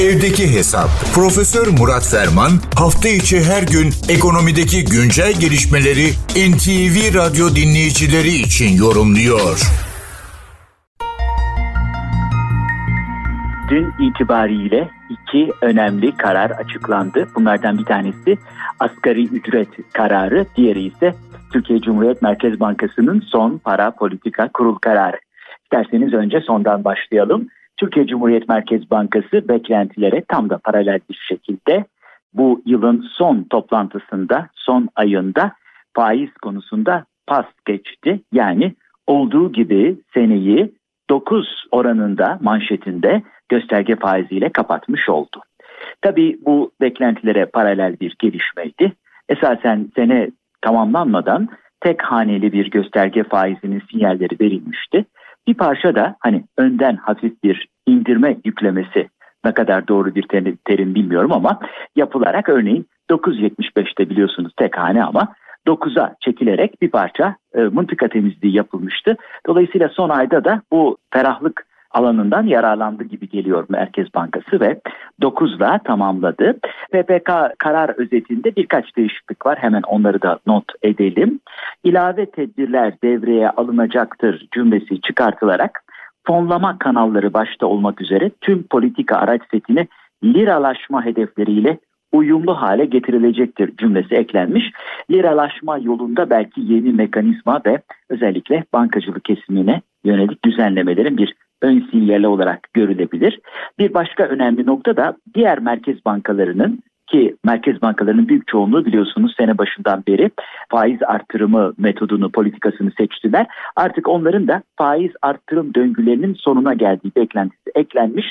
Evdeki Hesap. Profesör Murat Ferman hafta içi her gün ekonomideki güncel gelişmeleri NTV Radyo dinleyicileri için yorumluyor. Dün itibariyle iki önemli karar açıklandı. Bunlardan bir tanesi asgari ücret kararı, diğeri ise Türkiye Cumhuriyet Merkez Bankası'nın son para politika kurul kararı. İsterseniz önce sondan başlayalım. Türkiye Cumhuriyet Merkez Bankası beklentilere tam da paralel bir şekilde bu yılın son toplantısında, son ayında faiz konusunda pas geçti. Yani olduğu gibi seneyi 9 oranında manşetinde gösterge faiziyle kapatmış oldu. Tabii bu beklentilere paralel bir gelişmeydi. Esasen sene tamamlanmadan tek haneli bir gösterge faizinin sinyalleri verilmişti. Bir parça da hani önden hafif bir indirme yüklemesi ne kadar doğru bir terim bilmiyorum ama yapılarak örneğin 9.75'te biliyorsunuz tek hane ama 9'a çekilerek bir parça e, mıntıka temizliği yapılmıştı. Dolayısıyla son ayda da bu ferahlık alanından yararlandı gibi geliyor Merkez Bankası ve 9'la tamamladı. PPK karar özetinde birkaç değişiklik var. Hemen onları da not edelim. İlave tedbirler devreye alınacaktır cümlesi çıkartılarak fonlama kanalları başta olmak üzere tüm politika araç setini liralaşma hedefleriyle uyumlu hale getirilecektir cümlesi eklenmiş. Liralaşma yolunda belki yeni mekanizma ve özellikle bankacılık kesimine yönelik düzenlemelerin bir ön sinyali olarak görülebilir. Bir başka önemli nokta da diğer merkez bankalarının ki merkez bankalarının büyük çoğunluğu biliyorsunuz sene başından beri faiz artırımı metodunu, politikasını seçtiler. Artık onların da faiz artırım döngülerinin sonuna geldiği beklentisi eklenmiş.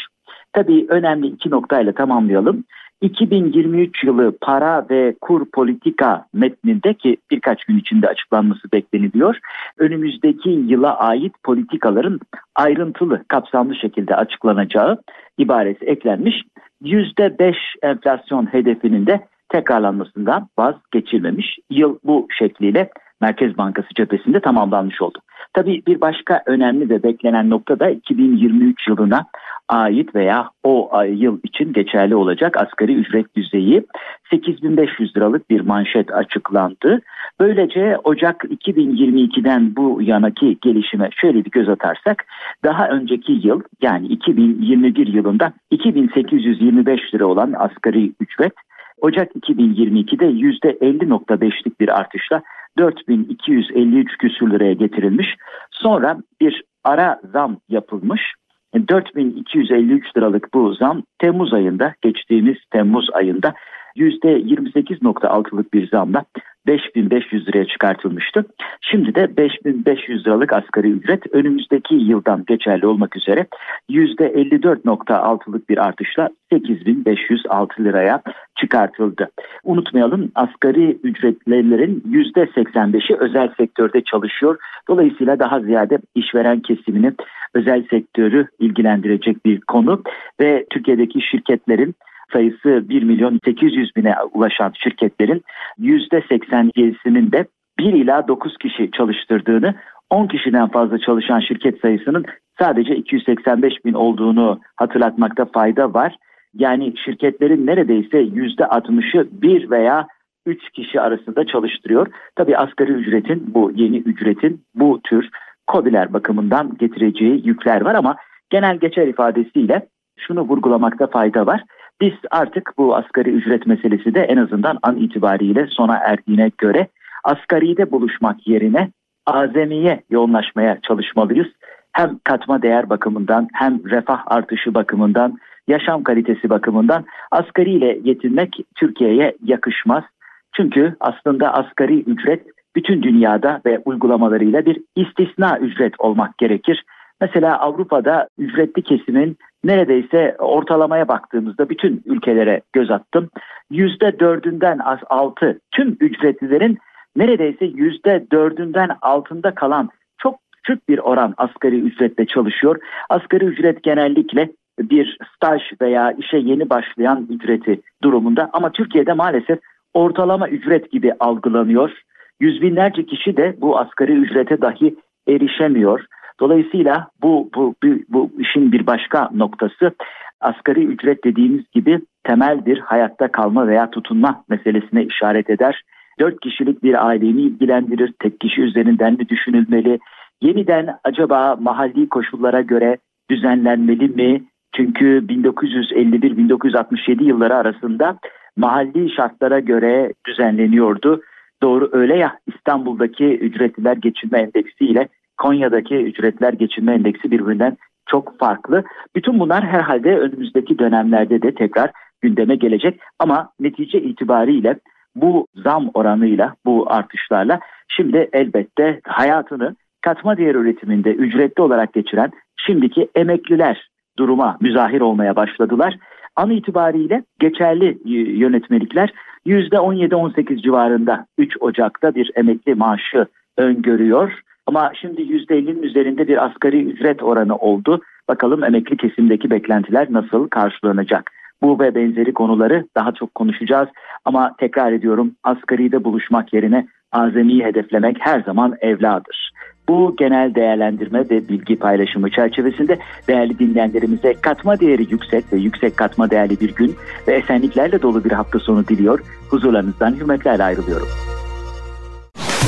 Tabii önemli iki noktayla tamamlayalım. 2023 yılı para ve kur politika metninde ki birkaç gün içinde açıklanması bekleniliyor. Önümüzdeki yıla ait politikaların ayrıntılı, kapsamlı şekilde açıklanacağı ibaresi eklenmiş. %5 enflasyon hedefinin de tekrarlanmasından vazgeçilmemiş. Yıl bu şekliyle Merkez Bankası cephesinde tamamlanmış oldu. Tabii bir başka önemli ve beklenen nokta da 2023 yılına ait veya o yıl için geçerli olacak asgari ücret düzeyi 8500 liralık bir manşet açıklandı. Böylece Ocak 2022'den bu yanaki gelişime şöyle bir göz atarsak daha önceki yıl yani 2021 yılında 2825 lira olan asgari ücret Ocak 2022'de %50.5'lik bir artışla 4253 küsür liraya getirilmiş. Sonra bir ara zam yapılmış. 4253 liralık bu zam Temmuz ayında geçtiğimiz Temmuz ayında %28.6'lık bir zamla 5500 liraya çıkartılmıştı. Şimdi de 5500 liralık asgari ücret önümüzdeki yıldan geçerli olmak üzere %54.6'lık bir artışla 8506 liraya çıkartıldı. Unutmayalım asgari ücretlilerin %85'i özel sektörde çalışıyor. Dolayısıyla daha ziyade işveren kesimini özel sektörü ilgilendirecek bir konu ve Türkiye'deki şirketlerin sayısı 1 milyon 800 bine ulaşan şirketlerin %87'sinin de 1 ila 9 kişi çalıştırdığını 10 kişiden fazla çalışan şirket sayısının sadece 285 bin olduğunu hatırlatmakta fayda var. Yani şirketlerin neredeyse %60'ı bir veya 3 kişi arasında çalıştırıyor. Tabii asgari ücretin bu yeni ücretin bu tür kobiler bakımından getireceği yükler var ama genel geçer ifadesiyle şunu vurgulamakta fayda var. Biz artık bu asgari ücret meselesi de en azından an itibariyle sona erdiğine göre asgaride buluşmak yerine azemiye yoğunlaşmaya çalışmalıyız. Hem katma değer bakımından hem refah artışı bakımından, yaşam kalitesi bakımından asgari ile yetinmek Türkiye'ye yakışmaz. Çünkü aslında asgari ücret bütün dünyada ve uygulamalarıyla bir istisna ücret olmak gerekir. Mesela Avrupa'da ücretli kesimin neredeyse ortalamaya baktığımızda bütün ülkelere göz attım. Yüzde dördünden az altı tüm ücretlilerin neredeyse yüzde dördünden altında kalan çok küçük bir oran asgari ücretle çalışıyor. Asgari ücret genellikle bir staj veya işe yeni başlayan ücreti durumunda ama Türkiye'de maalesef ortalama ücret gibi algılanıyor. Yüz binlerce kişi de bu asgari ücrete dahi erişemiyor. Dolayısıyla bu, bu, bu, bu işin bir başka noktası asgari ücret dediğimiz gibi temel bir hayatta kalma veya tutunma meselesine işaret eder. Dört kişilik bir aileyi ilgilendirir? Tek kişi üzerinden mi düşünülmeli? Yeniden acaba mahalli koşullara göre düzenlenmeli mi? Çünkü 1951-1967 yılları arasında mahalli şartlara göre düzenleniyordu. Doğru öyle ya İstanbul'daki ücretliler geçinme endeksi ile Konya'daki ücretler geçinme endeksi birbirinden çok farklı. Bütün bunlar herhalde önümüzdeki dönemlerde de tekrar gündeme gelecek ama netice itibariyle bu zam oranıyla, bu artışlarla şimdi elbette hayatını katma değer üretiminde ücretli olarak geçiren şimdiki emekliler duruma müzahir olmaya başladılar. An itibariyle geçerli yönetmelikler %17-18 civarında 3 Ocak'ta bir emekli maaşı öngörüyor. Ama şimdi %50'nin üzerinde bir asgari ücret oranı oldu. Bakalım emekli kesimdeki beklentiler nasıl karşılanacak? Bu ve benzeri konuları daha çok konuşacağız. Ama tekrar ediyorum asgaride buluşmak yerine azamiyi hedeflemek her zaman evladır. Bu genel değerlendirme ve bilgi paylaşımı çerçevesinde değerli dinleyenlerimize katma değeri yüksek ve yüksek katma değerli bir gün ve esenliklerle dolu bir hafta sonu diliyor. Huzurlarınızdan hürmetlerle ayrılıyorum.